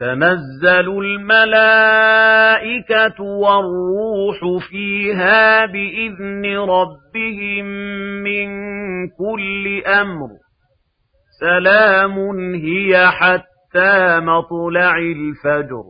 تنزل الملائكة والروح فيها بإذن ربهم من كل أمر. سلام هي حتى مطلع الفجر.